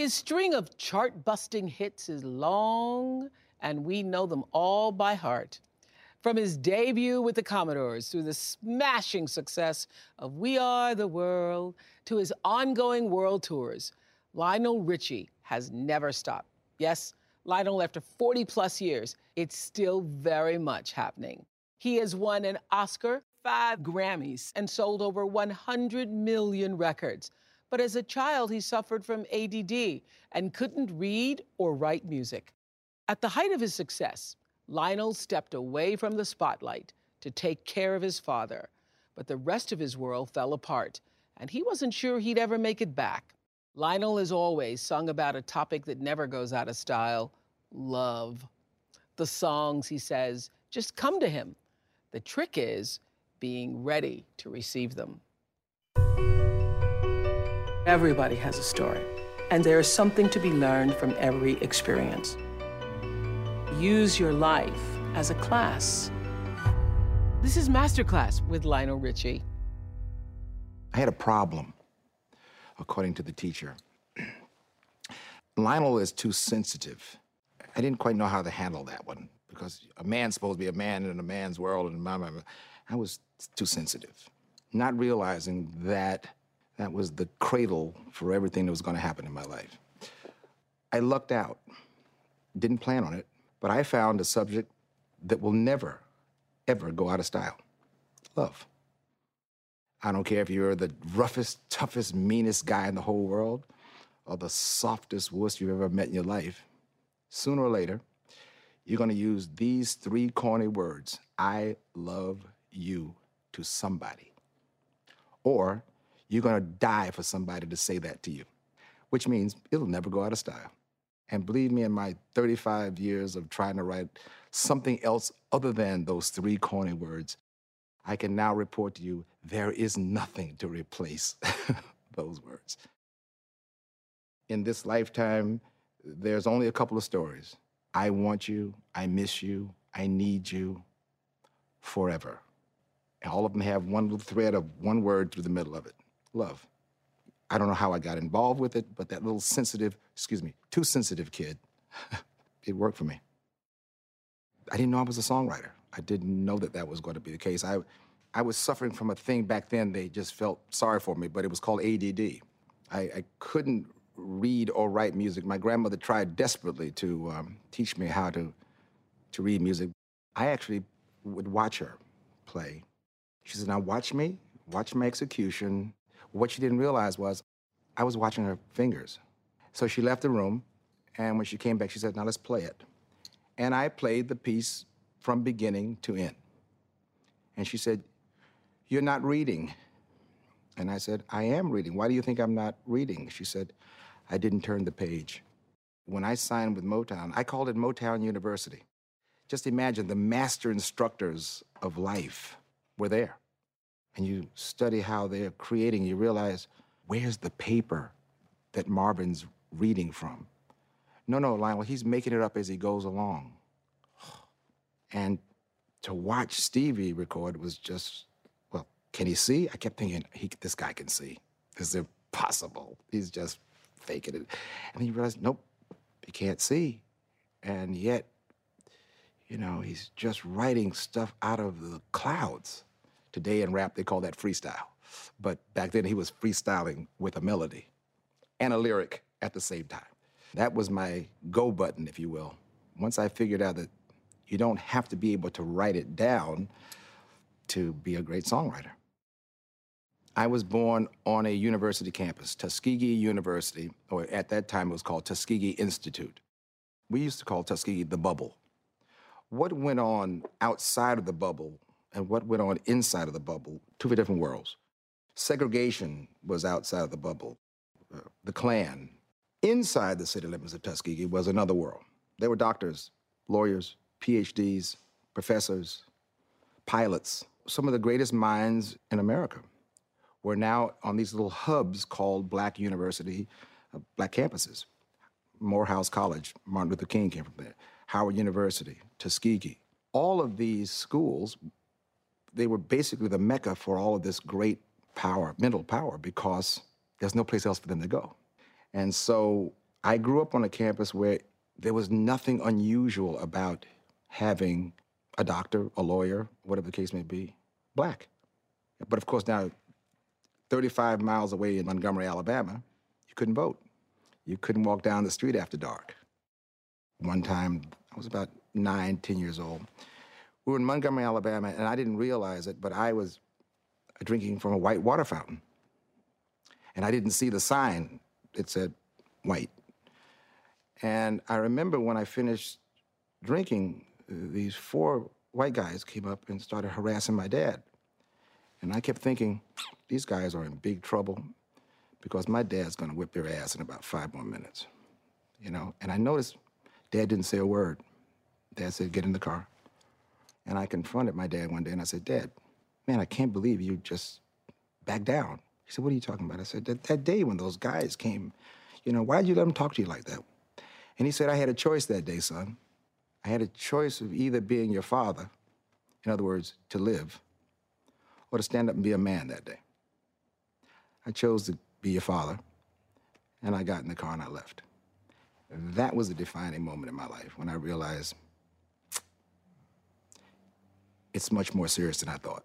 His string of chart busting hits is long, and we know them all by heart. From his debut with the Commodores through the smashing success of We Are the World to his ongoing world tours, Lionel Richie has never stopped. Yes, Lionel, after 40 plus years, it's still very much happening. He has won an Oscar, five Grammys, and sold over 100 million records. But as a child, he suffered from ADD and couldn't read or write music. At the height of his success, Lionel stepped away from the spotlight to take care of his father. But the rest of his world fell apart, and he wasn't sure he'd ever make it back. Lionel has always sung about a topic that never goes out of style love. The songs, he says, just come to him. The trick is being ready to receive them. Everybody has a story, and there is something to be learned from every experience. Use your life as a class. This is Masterclass with Lionel Richie. I had a problem, according to the teacher. Lionel is too sensitive. I didn't quite know how to handle that one because a man's supposed to be a man in a man's world, and I was too sensitive, not realizing that that was the cradle for everything that was going to happen in my life. I lucked out, didn't plan on it, but I found a subject that will never, ever go out of style love. I don't care if you're the roughest, toughest, meanest guy in the whole world or the softest wuss you've ever met in your life. Sooner or later, you're going to use these three corny words I love you to somebody. Or you're going to die for somebody to say that to you, which means it'll never go out of style. And believe me, in my 35 years of trying to write something else other than those three corny words, I can now report to you there is nothing to replace those words. In this lifetime, there's only a couple of stories. I want you, I miss you, I need you forever. And all of them have one little thread of one word through the middle of it love. I don't know how I got involved with it, but that little sensitive, excuse me, too sensitive kid, it worked for me. I didn't know I was a songwriter. I didn't know that that was going to be the case. I, I was suffering from a thing back then, they just felt sorry for me, but it was called ADD. I, I couldn't read or write music. My grandmother tried desperately to um, teach me how to, to read music. I actually would watch her play. She said, Now watch me, watch my execution, what she didn't realize was I was watching her fingers. So she left the room, and when she came back, she said, Now let's play it. And I played the piece from beginning to end. And she said, You're not reading. And I said, I am reading. Why do you think I'm not reading? She said, I didn't turn the page. When I signed with Motown, I called it Motown University. Just imagine the master instructors of life were there and you study how they're creating, you realize where's the paper that Marvin's reading from? No, no, Lionel, he's making it up as he goes along. And to watch Stevie record was just, well, can he see? I kept thinking, he, this guy can see. This is impossible. He's just faking it. And he realized, nope, he can't see. And yet, you know, he's just writing stuff out of the clouds. Today in rap, they call that freestyle. But back then, he was freestyling with a melody and a lyric at the same time. That was my go button, if you will. Once I figured out that you don't have to be able to write it down to be a great songwriter. I was born on a university campus, Tuskegee University, or at that time it was called Tuskegee Institute. We used to call Tuskegee the bubble. What went on outside of the bubble and what went on inside of the bubble, two very different worlds. Segregation was outside of the bubble. uh, the Klan. Inside the city limits of Tuskegee was another world. There were doctors, lawyers, PhDs, professors, pilots. Some of the greatest minds in America were now on these little hubs called Black University, uh, Black campuses. Morehouse College, Martin Luther King came from there, Howard University, Tuskegee. All of these schools, they were basically the mecca for all of this great power, mental power, because there's no place else for them to go. And so I grew up on a campus where there was nothing unusual about having a doctor, a lawyer, whatever the case may be, black. But of course, now 35 miles away in Montgomery, Alabama, you couldn't vote. You couldn't walk down the street after dark. One time, I was about nine, ten years old. We were in Montgomery, Alabama, and I didn't realize it, but I was drinking from a white water fountain. And I didn't see the sign that said white. And I remember when I finished drinking, these four white guys came up and started harassing my dad. And I kept thinking, these guys are in big trouble because my dad's gonna whip their ass in about five more minutes. You know, and I noticed dad didn't say a word. Dad said, get in the car. And I confronted my dad one day and I said, Dad, man, I can't believe you just backed down. He said, What are you talking about? I said, That, that day when those guys came, you know, why'd you let them talk to you like that? And he said, I had a choice that day, son. I had a choice of either being your father, in other words, to live, or to stand up and be a man that day. I chose to be your father, and I got in the car and I left. That was a defining moment in my life when I realized it's much more serious than I thought.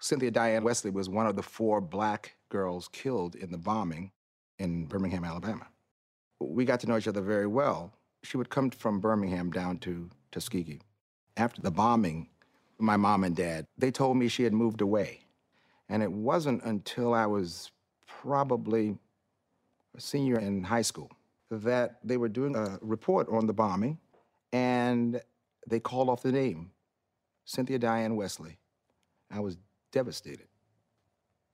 Cynthia Diane Wesley was one of the four black girls killed in the bombing in Birmingham, Alabama. We got to know each other very well. She would come from Birmingham down to Tuskegee. After the bombing, my mom and dad, they told me she had moved away. And it wasn't until I was probably a senior in high school that they were doing a report on the bombing and they called off the name Cynthia Diane Wesley. I was devastated.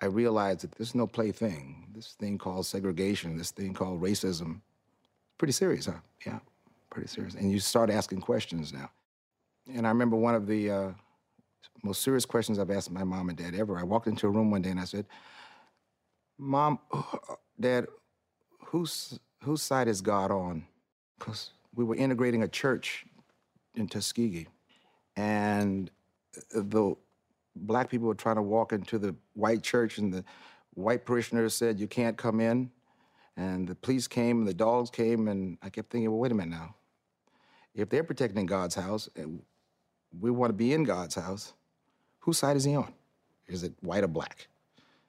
I realized that this is no plaything. This thing called segregation, this thing called racism, pretty serious, huh? Yeah, pretty serious. And you start asking questions now. And I remember one of the uh, most serious questions I've asked my mom and dad ever. I walked into a room one day and I said, Mom, Dad, whose, whose side is God on? Because we were integrating a church in Tuskegee. And uh, uh, the black people were trying to walk into the white church, and the white parishioners said, You can't come in. And the police came, and the dogs came, and I kept thinking, Well, wait a minute now. If they're protecting God's house, and we want to be in God's house, whose side is he on? Is it white or black?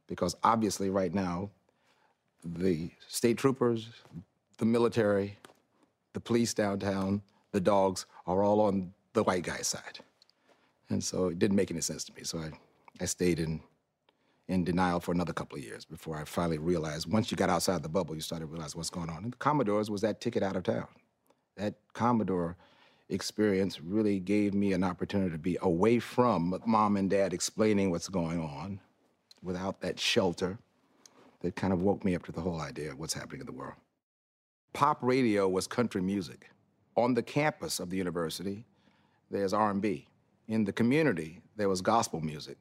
Because obviously, right now, the state troopers, the military, the police downtown, the dogs are all on the white guy's side. And so it didn't make any sense to me. So I, I stayed in, in denial for another couple of years before I finally realized once you got outside the bubble, you started to realize what's going on. And the Commodores was that ticket out of town. That Commodore experience really gave me an opportunity to be away from mom and dad explaining what's going on without that shelter that kind of woke me up to the whole idea of what's happening in the world. Pop radio was country music. On the campus of the university, there's R&B. In the community, there was gospel music.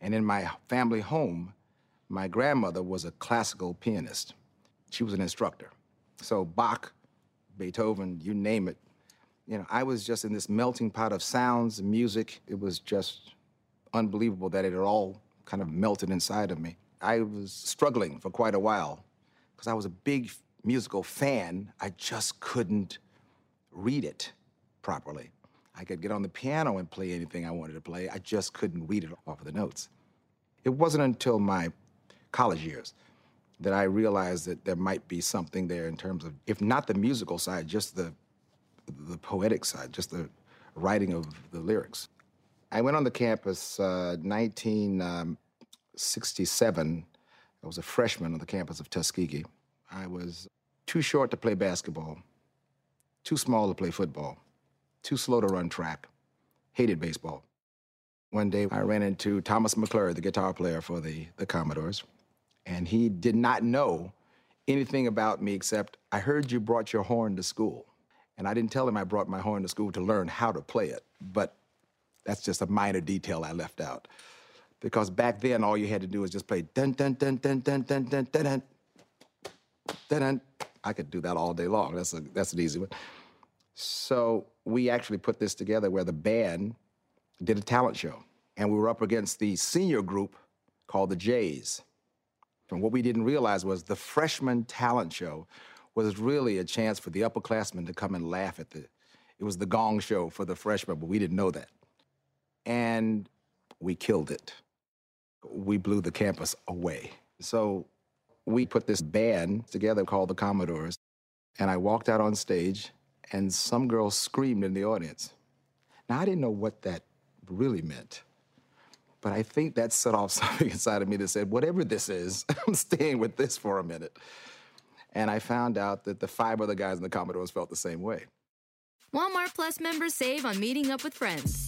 And in my family home, my grandmother was a classical pianist. She was an instructor. So Bach, Beethoven, you name it. You know, I was just in this melting pot of sounds and music. It was just unbelievable that it all kind of melted inside of me. I was struggling for quite a while because I was a big musical fan. I just couldn't read it properly. I could get on the piano and play anything I wanted to play. I just couldn't read it off of the notes. It wasn't until my college years that I realized that there might be something there in terms of, if not the musical side, just the, the poetic side, just the writing of the lyrics. I went on the campus uh, 1967. I was a freshman on the campus of Tuskegee. I was too short to play basketball, too small to play football too slow to run track, hated baseball. One day I ran into Thomas McClary, the guitar player for the, the Commodores, And he did not know anything about me except I heard you brought your horn to school. And I didn't tell him I brought my horn to school to learn how to play it, but that's just a minor detail I left out. Because back then, all you had to do was just play dun dun dun dun dun dun dun dun dun dun. I could do that all day long. That's a that's an easy one. So we actually put this together where the band did a talent show, and we were up against the senior group called the Jays. And what we didn't realize was the freshman talent show was really a chance for the upperclassmen to come and laugh at the. It was the gong show for the freshmen, but we didn't know that. And we killed it. We blew the campus away. So we put this band together called the Commodores, and I walked out on stage, and some girl screamed in the audience. Now, I didn't know what that really meant. But I think that set off something inside of me that said, whatever this is, I'm staying with this for a minute. And I found out that the five other guys in the Commodores felt the same way. Walmart Plus members save on meeting up with friends.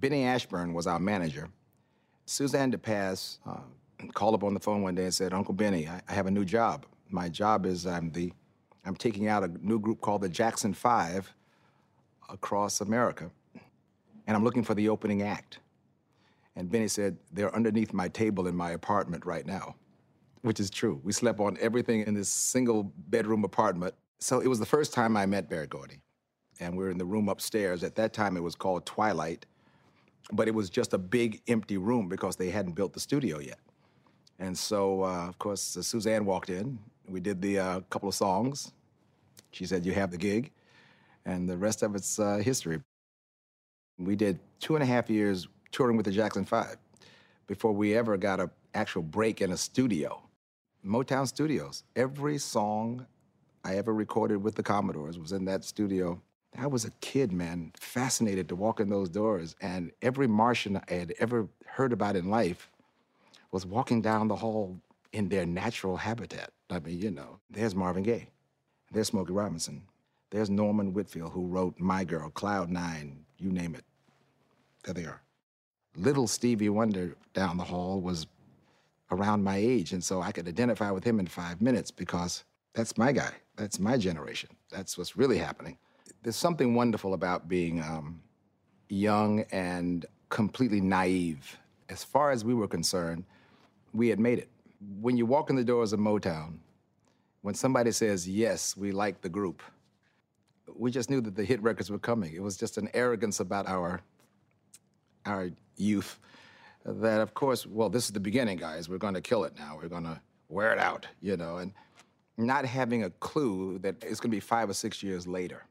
Benny Ashburn was our manager. Suzanne de Passe uh, called up on the phone one day and said, Uncle Benny, I, I have a new job. My job is I'm the I'm taking out a new group called the Jackson Five across America, and I'm looking for the opening act. And Benny said, They're underneath my table in my apartment right now, which is true. We slept on everything in this single bedroom apartment. So it was the first time I met Berry Gordy. And we were in the room upstairs. At that time, it was called Twilight but it was just a big empty room because they hadn't built the studio yet. And so, uh, of course, uh, Suzanne walked in. We did the uh, couple of songs. She said, "You have the gig," and the rest of it's uh, history. We did two and a half years touring with the Jackson Five before we ever got an actual break in a studio. Motown Studios. Every song I ever recorded with the Commodores was in that studio I was a kid, man, fascinated to walk in those doors. And every Martian I had ever heard about in life was walking down the hall in their natural habitat. I mean, you know, there's Marvin Gaye, there's Smokey Robinson, there's Norman Whitfield, who wrote My Girl, Cloud Nine, you name it. There they are. Little Stevie Wonder down the hall was around my age, and so I could identify with him in five minutes because that's my guy. That's my generation. That's what's really happening there's something wonderful about being um, young and completely naive. As far as we were concerned, we had made it. When you walk in the doors of Motown, when somebody says, yes, we like the group, we just knew that the hit records were coming. It was just an arrogance about our, our youth that, of course, well, this is the beginning, guys. We're going to kill it now. We're going to wear it out, you know, and not having a clue that it's going to be five or six years later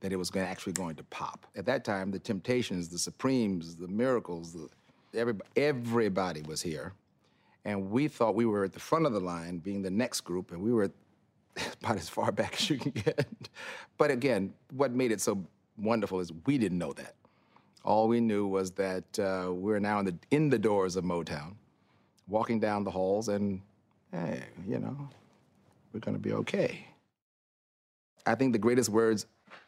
that it was going actually going to pop. At that time, the Temptations, the Supremes, the Miracles, the, everybody, everybody was here. And we thought we were at the front of the line, being the next group, and we were about as far back as you can get. but again, what made it so wonderful is we didn't know that. All we knew was that uh, we're now in the, in the doors of Motown, walking down the halls, and hey, you know, we're going to be okay. I think the greatest words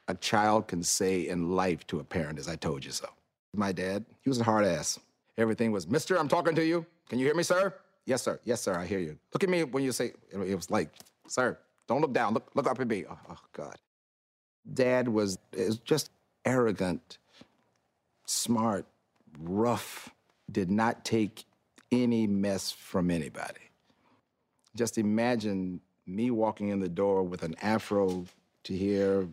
a child can say in life to a parent is, I told you so. My dad, he was a hard ass. Everything was, Mister, I'm talking to you. Can you hear me, sir? Yes, sir. Yes, sir, I hear you. Look at me when you say, it was like, sir, don't look down, look, look up at me. Oh, oh God. Dad was, was just arrogant, smart, rough, did not take any mess from anybody. Just imagine me walking in the door with an afro to here,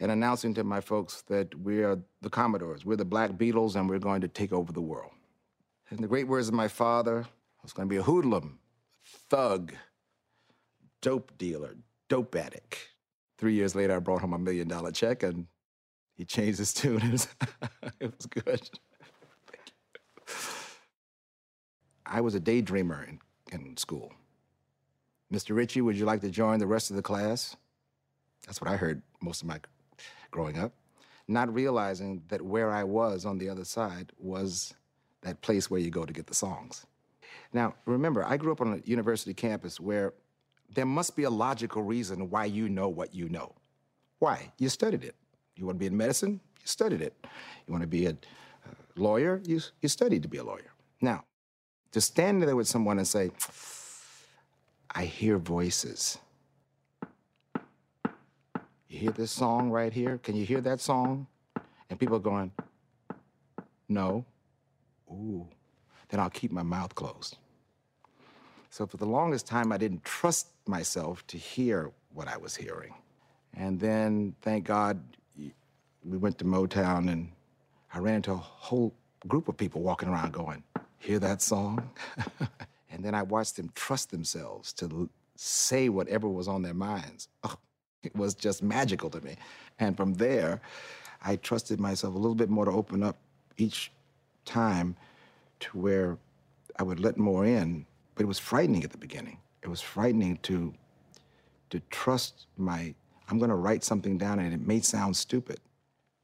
and announcing to my folks that we are the Commodores, we're the Black Beatles, and we're going to take over the world. In the great words of my father, I was going to be a hoodlum, thug, dope dealer, dope addict. Three years later, I brought home a million dollar check, and he changed his tune. It was, it was good. I was a daydreamer in, in school. Mr. Richie, would you like to join the rest of the class? That's what I heard most of my growing up. Not realizing that where I was on the other side was that place where you go to get the songs. Now, remember, I grew up on a university campus where there must be a logical reason why you know what you know. Why? You studied it. You want to be in medicine? You studied it. You want to be a, lawyer? You, you studied to be a lawyer. Now, to stand there with someone and say, I hear voices. You hear this song right here? Can you hear that song? And people are going, No. Ooh. Then I'll keep my mouth closed. So for the longest time, I didn't trust myself to hear what I was hearing. And then, thank God, we went to Motown and I ran into a whole group of people walking around going, Hear that song? and then I watched them trust themselves to say whatever was on their minds. Oh, it was just magical to me. And from there, I trusted myself a little bit more to open up each time to where I would let more in. But it was frightening at the beginning. It was frightening to to trust my I'm going to write something down and it may sound stupid.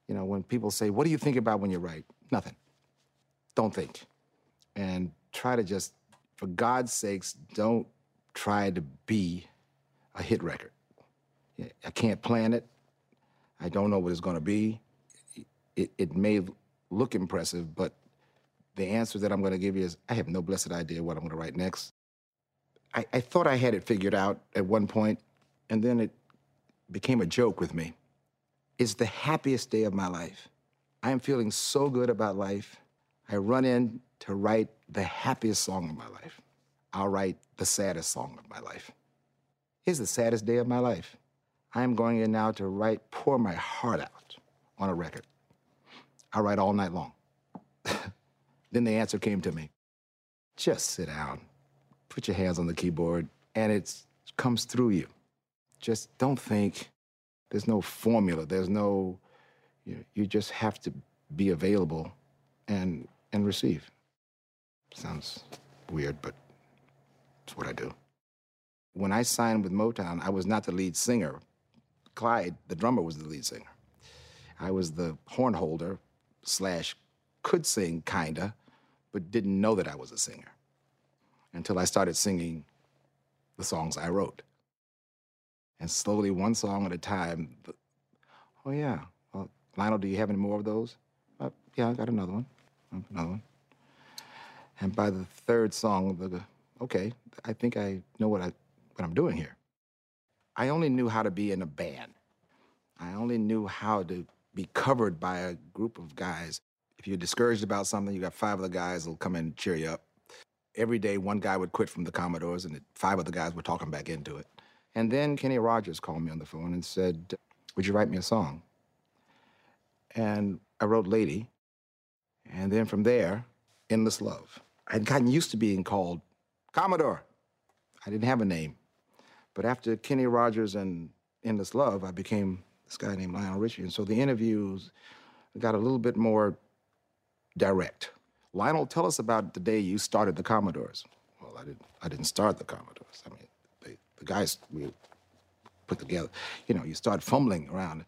You know, when people say, "What do you think about when you write?" Nothing. Don't think. And try to just for God's sakes, don't try to be a hit record. I can't plan it. I don't know what it's going to be. It, it may look impressive, but the answer that I'm going to give you is I have no blessed idea what I'm going to write next. I, I thought I had it figured out at one point, and then it became a joke with me. It's the happiest day of my life. I am feeling so good about life. I run in to write the happiest song of my life. I'll write the saddest song of my life. Here's the saddest day of my life. I am going in now to write, pour my heart out on a record. I write all night long. then the answer came to me just sit down, put your hands on the keyboard, and it comes through you. Just don't think. There's no formula. There's no, you, you just have to be available and, and receive. Sounds weird, but it's what I do. When I signed with Motown, I was not the lead singer. Clyde, the drummer, was the lead singer. I was the horn holder slash could sing, kinda, but didn't know that I was a singer until I started singing the songs I wrote. And slowly, one song at a time, oh yeah, well, Lionel, do you have any more of those? Uh, yeah, I got another one, another one. And by the third song, the okay, I think I know what I what I'm doing here. I only knew how to be in a band. I only knew how to be covered by a group of guys. If you're discouraged about something, you got five other guys that will come in and cheer you up. Every day, one guy would quit from the Commodores, and five other guys were talking back into it. And then Kenny Rogers called me on the phone and said, Would you write me a song? And I wrote Lady. And then from there, Endless Love. I'd gotten used to being called Commodore. I didn't have a name. But after Kenny Rogers and Endless Love, I became this guy named Lionel Richie. And so the interviews got a little bit more direct. Lionel, tell us about the day you started the Commodores. Well, I didn't, I didn't start the Commodores. I mean, they, the guys we put together, you know, you start fumbling around.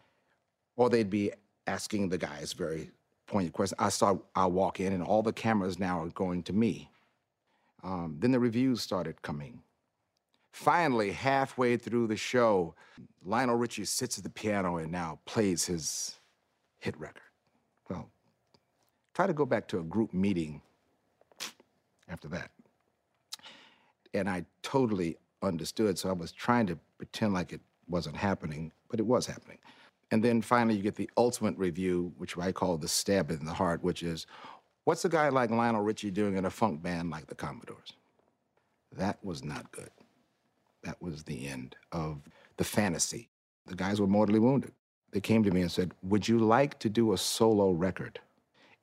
Or they'd be asking the guys very pointed questions. I start, I'll walk in and all the cameras now are going to me. Um, then the reviews started coming. Finally, halfway through the show, Lionel Richie sits at the piano and now plays his hit record. Well, try to go back to a group meeting after that. And I totally understood, so I was trying to pretend like it wasn't happening, but it was happening. And then finally, you get the ultimate review, which I call the stab in the heart, which is what's a guy like Lionel Richie doing in a funk band like the Commodores? That was not good. That was the end of the fantasy. The guys were mortally wounded. They came to me and said, Would you like to do a solo record?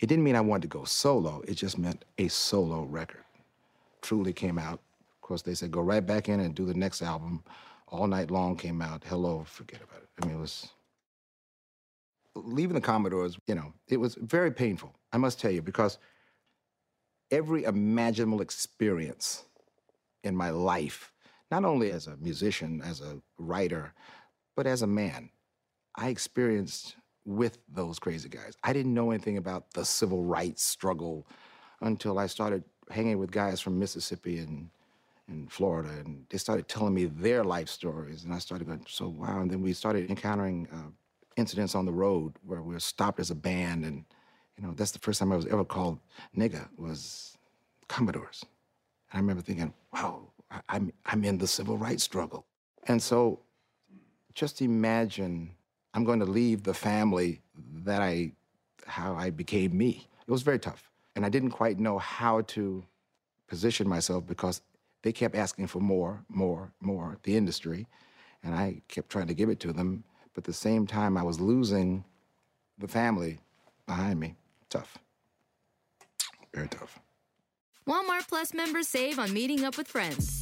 It didn't mean I wanted to go solo, it just meant a solo record. Truly came out. Of course, they said, Go right back in and do the next album. All Night Long came out. Hello, forget about it. I mean, it was. Leaving the Commodores, you know, it was very painful, I must tell you, because every imaginable experience in my life not only as a musician, as a writer, but as a man. I experienced with those crazy guys. I didn't know anything about the civil rights struggle until I started hanging with guys from Mississippi and in Florida, and they started telling me their life stories, and I started going, so wow. And then we started encountering uh, incidents on the road where we were stopped as a band, and you know that's the first time I was ever called nigga was Commodores. And I remember thinking, wow, I'm I'm in the civil rights struggle, and so just imagine I'm going to leave the family that I how I became me. It was very tough, and I didn't quite know how to position myself because they kept asking for more, more, more, the industry, and I kept trying to give it to them. But at the same time, I was losing the family behind me. Tough. Very tough. Walmart Plus members save on meeting up with friends.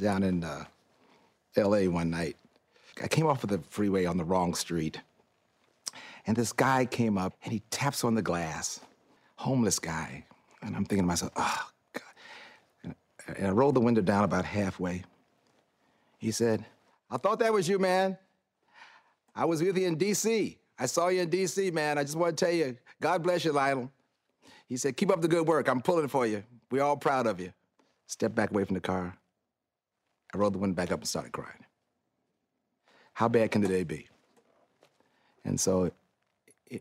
down in uh, L.A. one night. I came off of the freeway on the wrong street, and this guy came up and he taps on the glass, homeless guy, and I'm thinking to myself, oh God. And I rolled the window down about halfway. He said, I thought that was you, man. I was with you in D.C. I saw you in D.C., man. I just want to tell you, God bless you, Lionel. He said, keep up the good work. I'm pulling for you. We're all proud of you. Step back away from the car. I rolled the window back up and started crying. How bad can the day be? And so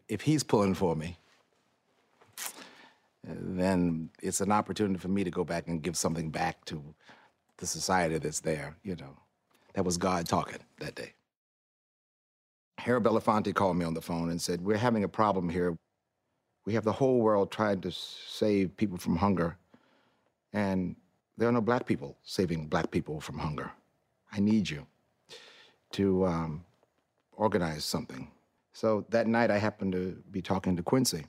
if he's pulling for me, then it's an opportunity for me to go back and give something back to the society that's there, you know. That was God talking that day. Harry Belafonte called me on the phone and said, We're having a problem here. We have the whole world trying to save people from hunger, and there are no black people saving black people from hunger. I need you to um, organize something. So that night, I happened to be talking to Quincy.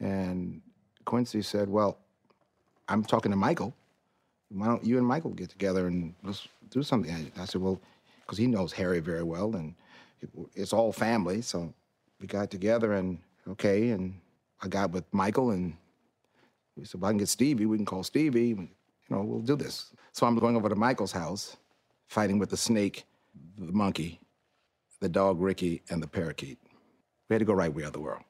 And Quincy said, Well, I'm talking to Michael. Why don't you and Michael get together and let's do something? I said, Well, because he knows Harry very well, and it's all family. So we got together, and okay, and I got with Michael, and we said, well, I can get Stevie. We can call Stevie. You know, we'll do this. So I'm going over to Michael's house, fighting with the snake, the monkey, the dog Ricky, and the parakeet. We had to go right We Are the World.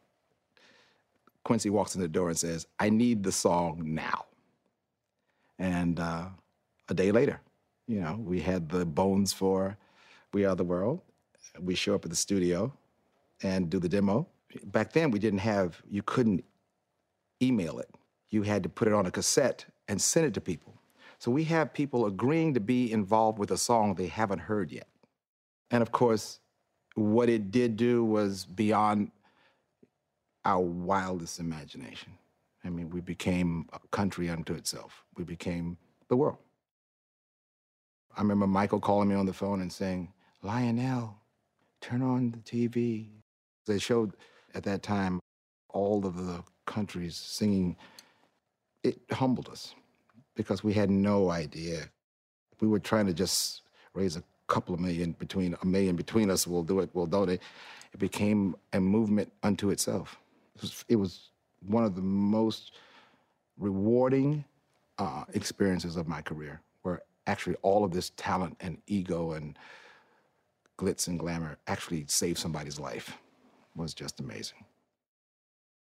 Quincy walks in the door and says, I need the song now. And uh, a day later, you know, we had the bones for We Are the World. We show up at the studio and do the demo. Back then, we didn't have, you couldn't email it you had to put it on a cassette and send it to people. So we have people agreeing to be involved with a song they haven't heard yet. And of course, what it did do was beyond our wildest imagination. I mean, we became a country unto itself. We became the world. I remember Michael calling me on the phone and saying, Lionel, turn on the TV. They showed at that time all of the countries singing it humbled us because we had no idea. We were trying to just raise a couple of million between a million between us. We'll do it. We'll donate. It became a movement unto itself. It was, it was one of the most rewarding uh, experiences of my career, where actually all of this talent and ego and glitz and glamour actually saved somebody's life it was just amazing.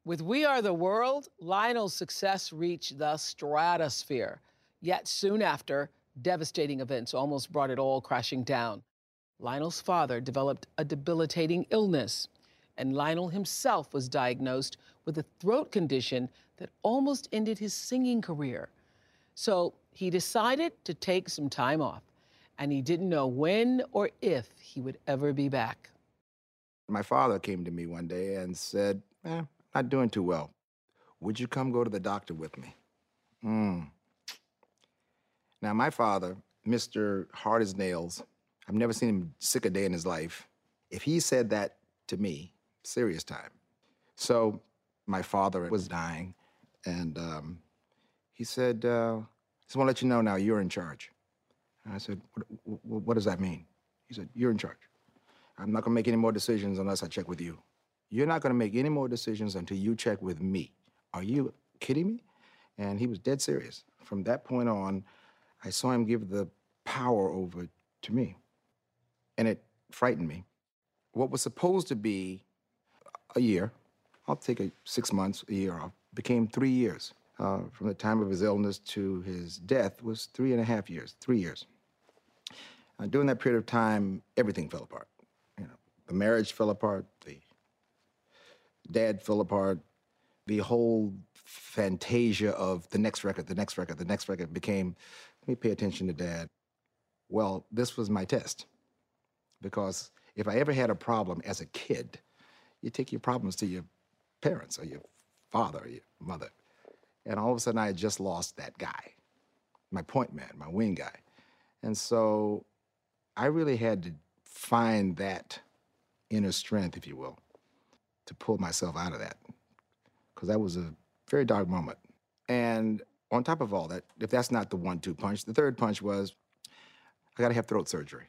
With We Are the World, Lionel's success reached the stratosphere. Yet soon after, devastating events almost brought it all crashing down. Lionel's father developed a debilitating illness, and Lionel himself was diagnosed with a throat condition that almost ended his singing career. So he decided to take some time off, and he didn't know when or if he would ever be back. My father came to me one day and said, eh, not doing too well. Would you come go to the doctor with me? Mm. Now, my father Mr. Hard as Nails. I've never seen him sick a day in his life. If he said that to me, serious time. So my father was dying, and um, he said, uh, just want to let you know now you're in charge. And I said, what, what does that mean? He said, you're in charge. I'm not going to make any more decisions unless I check with you. You're not going to make any more decisions until you check with me. Are you kidding me? And he was dead serious. From that point on, I saw him give the power over to me. And it frightened me. What was supposed to be a year, I'll take a six months, a year off, became three years. Uh, from the time of his illness to his death was three and a half years, three years. Uh, during that period of time, everything fell apart. You know, the marriage fell apart, the dad fell apart, the whole fantasia of the next record, the next record, the next record became, let me pay attention to dad. Well, this was my test. Because if I ever had a problem as a kid, you take your problems to your parents or your father or your mother. And all of a sudden, I had just lost that guy, my point man, my wing guy. And so I really had to find that inner strength, if you will, to pull myself out of that. Because that was a very dark moment. And on top of all that, if that's not the one two punch, the third punch was I got to have throat surgery.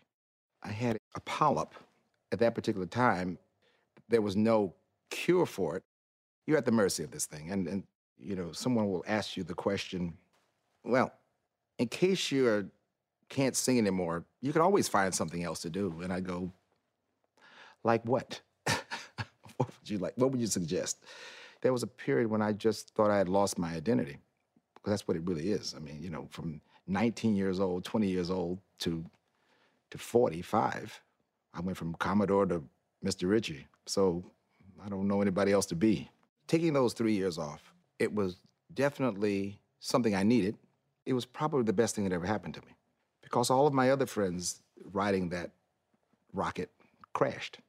I had a polyp at that particular time. There was no cure for it. You're at the mercy of this thing. And, and you know, someone will ask you the question, well, in case you can't sing anymore, you can always find something else to do. And I go, like what? what would you like? What would you suggest? There was a period when I just thought I had lost my identity, because that's what it really is. I mean, you know, from 19 years old, 20 years old to to 45, I went from Commodore to Mr. Richie. So I don't know anybody else to be. Taking those three years off, it was definitely something I needed. It was probably the best thing that ever happened to me because all of my other friends riding that rocket crashed.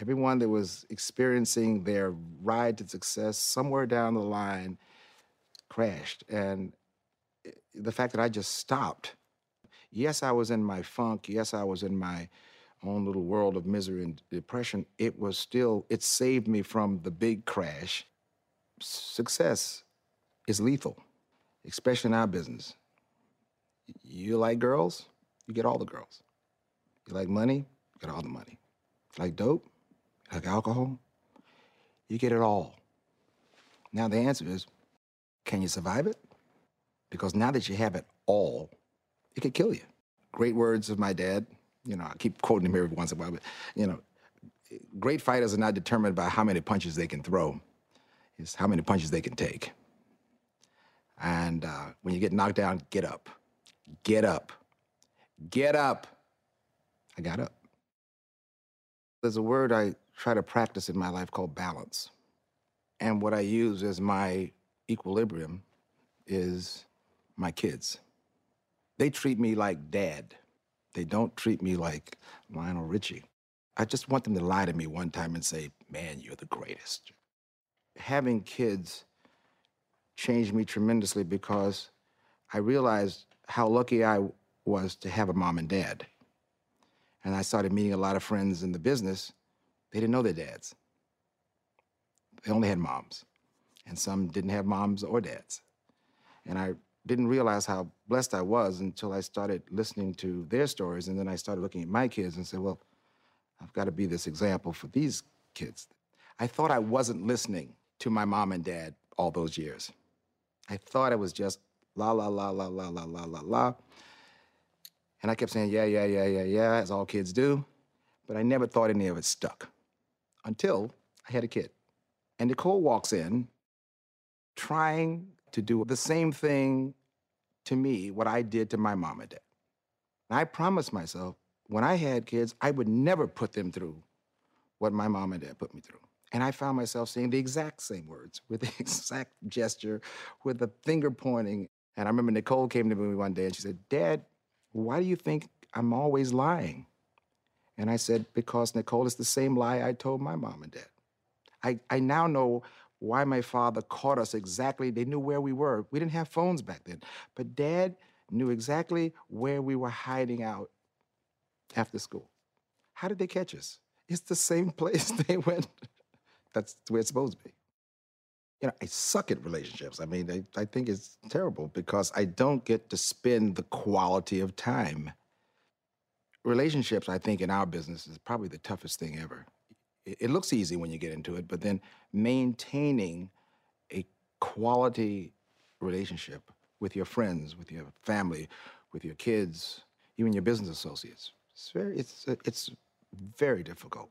Everyone that was experiencing their ride to success somewhere down the line crashed. And the fact that I just stopped, yes, I was in my funk, yes, I was in my own little world of misery and depression, it was still, it saved me from the big crash success is lethal, especially in our business. You like girls, you get all the girls. You like money, you get all the money. You like dope, like alcohol, you get it all. Now the answer is, can you survive it? Because now that you have it all, it could kill you. Great words of my dad. You know, I keep quoting him every once in a while, but you know, great fighters are not determined by how many punches they can throw It's how many punches they can take. And uh, when you get knocked down, get up. Get up. Get up. I got up. There's a word I try to practice in my life called balance. And what I use as my equilibrium is my kids. They treat me like dad. They don't treat me like Lionel Richie. I just want them to lie to me one time and say, man, you're the greatest having kids changed me tremendously because I realized how lucky I was to have a mom and dad. And I started meeting a lot of friends in the business. They didn't know their dads. They only had moms. And some didn't have moms or dads. And I didn't realize how blessed I was until I started listening to their stories. And then I started looking at my kids and said, well, I've got to be this example for these kids. I thought I wasn't listening to my mom and dad all those years. I thought it was just la la la la la la la la la. And I kept saying, yeah, yeah, yeah, yeah, yeah, as all kids do. But I never thought any of it stuck until I had a kid. And Nicole walks in trying to do the same thing to me, what I did to my mom and dad. And I promised myself when I had kids, I would never put them through what my mom and dad put me through. And I found myself saying the exact same words with the exact gesture, with the finger pointing. And I remember Nicole came to me one day and she said, Dad, why do you think I'm always lying? And I said, Because Nicole is the same lie I told my mom and dad. I, I now know why my father caught us exactly. They knew where we were. We didn't have phones back then. But dad knew exactly where we were hiding out after school. How did they catch us? It's the same place they went. That's where it's supposed to be. You know, I suck at relationships. I mean, I, I think it's terrible because I don't get to spend the quality of time. Relationships, I think, in our business is probably the toughest thing ever. It, it looks easy when you get into it, but then maintaining a quality relationship with your friends, with your family, with your kids, even your business associates. It's very, it's, it's very difficult.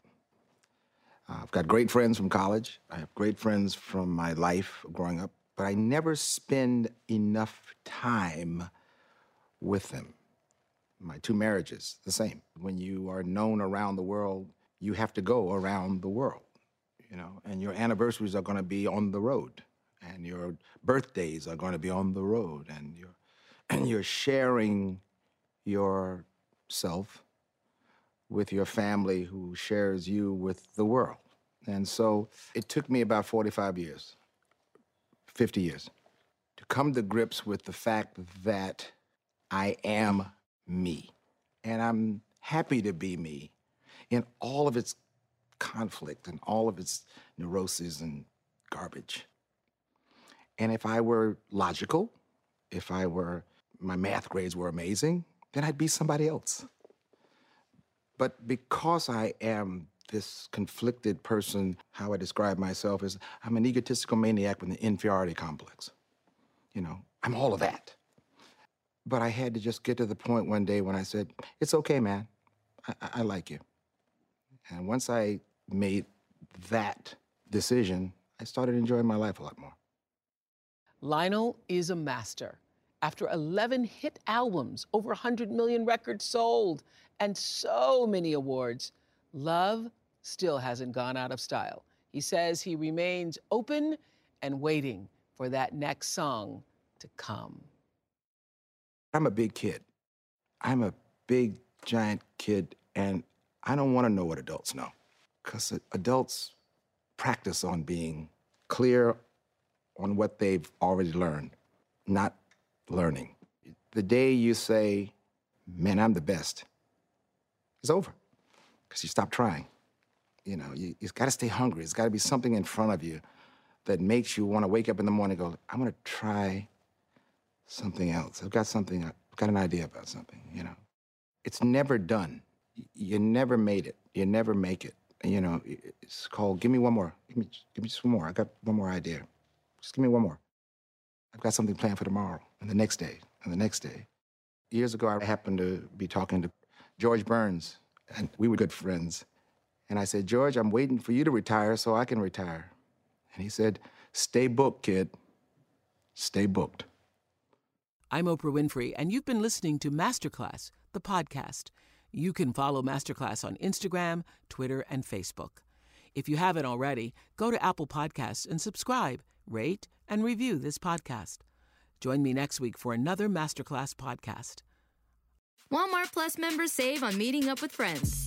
Uh, I've got great friends from college. I have great friends from my life growing up, but I never spend enough time with them. My two marriages, the same. When you are known around the world, you have to go around the world, you know, and your anniversaries are going to be on the road, and your birthdays are going to be on the road, and you're, and you're sharing yourself with your family who shares you with the world. And so it took me about 45 years, 50 years, to come to grips with the fact that I am me. And I'm happy to be me in all of its conflict and all of its neuroses and garbage. And if I were logical, if I were, my math grades were amazing, then I'd be somebody else. But because I am this conflicted person, how I describe myself is I'm an egotistical maniac with an inferiority complex. You know, I'm all of that. But I had to just get to the point one day when I said, It's okay, man. I, I like you. And once I made that decision, I started enjoying my life a lot more. Lionel is a master. After 11 hit albums, over 100 million records sold, and so many awards, love still hasn't gone out of style. He says he remains open and waiting for that next song to come. I'm a big kid. I'm a big, giant kid, and I don't want to know what adults know because adults practice on being clear on what they've already learned, not learning. The day you say, man, I'm the best, it's over because you stop trying. You know, you, you've got to stay hungry. There's got to be something in front of you that makes you want to wake up in the morning and go, I'm going to try something else. I've got something, I've got an idea about something, you know. It's never done. You never made it. You never make it. You know, it's called, give me one more. Give me, give me just one more. I got one more idea. Just give me one more. I've got something planned for tomorrow and the next day and the next day. Years ago, I happened to be talking to George Burns, and we were good friends. And I said, George, I'm waiting for you to retire so I can retire. And he said, Stay booked, kid. Stay booked. I'm Oprah Winfrey, and you've been listening to Masterclass, the podcast. You can follow Masterclass on Instagram, Twitter, and Facebook. If you haven't already, go to Apple Podcasts and subscribe, rate, and review this podcast. Join me next week for another Masterclass podcast. Walmart Plus members save on meeting up with friends.